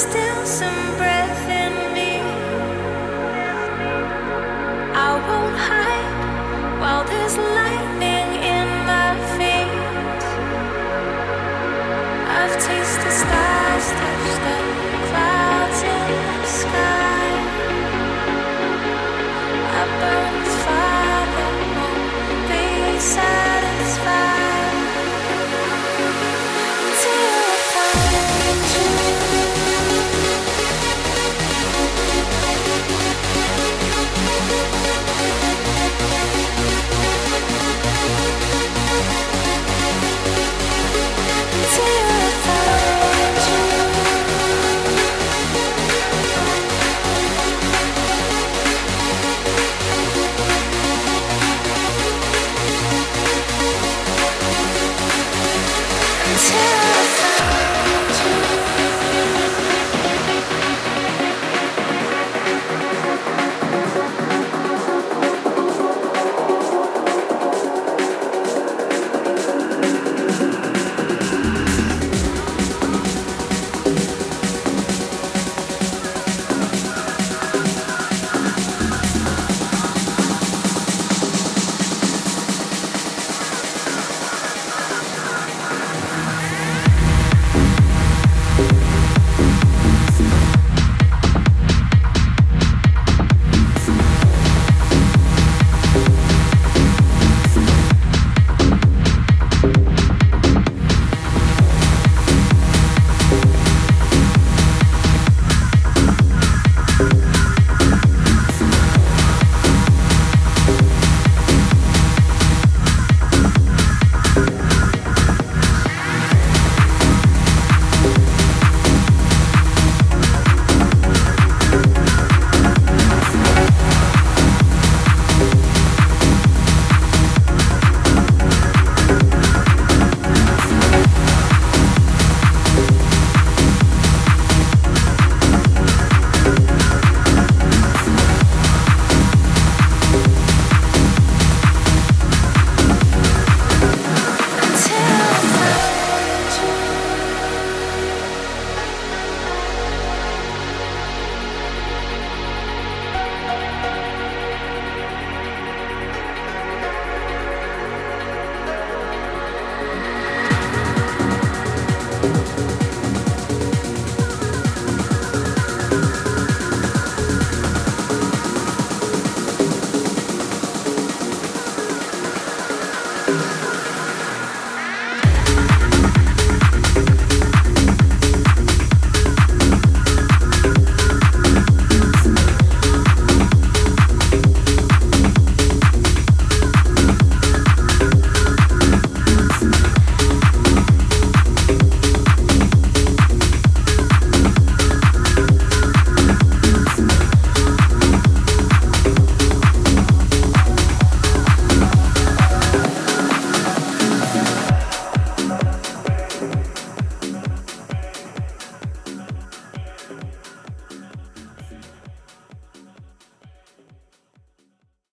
still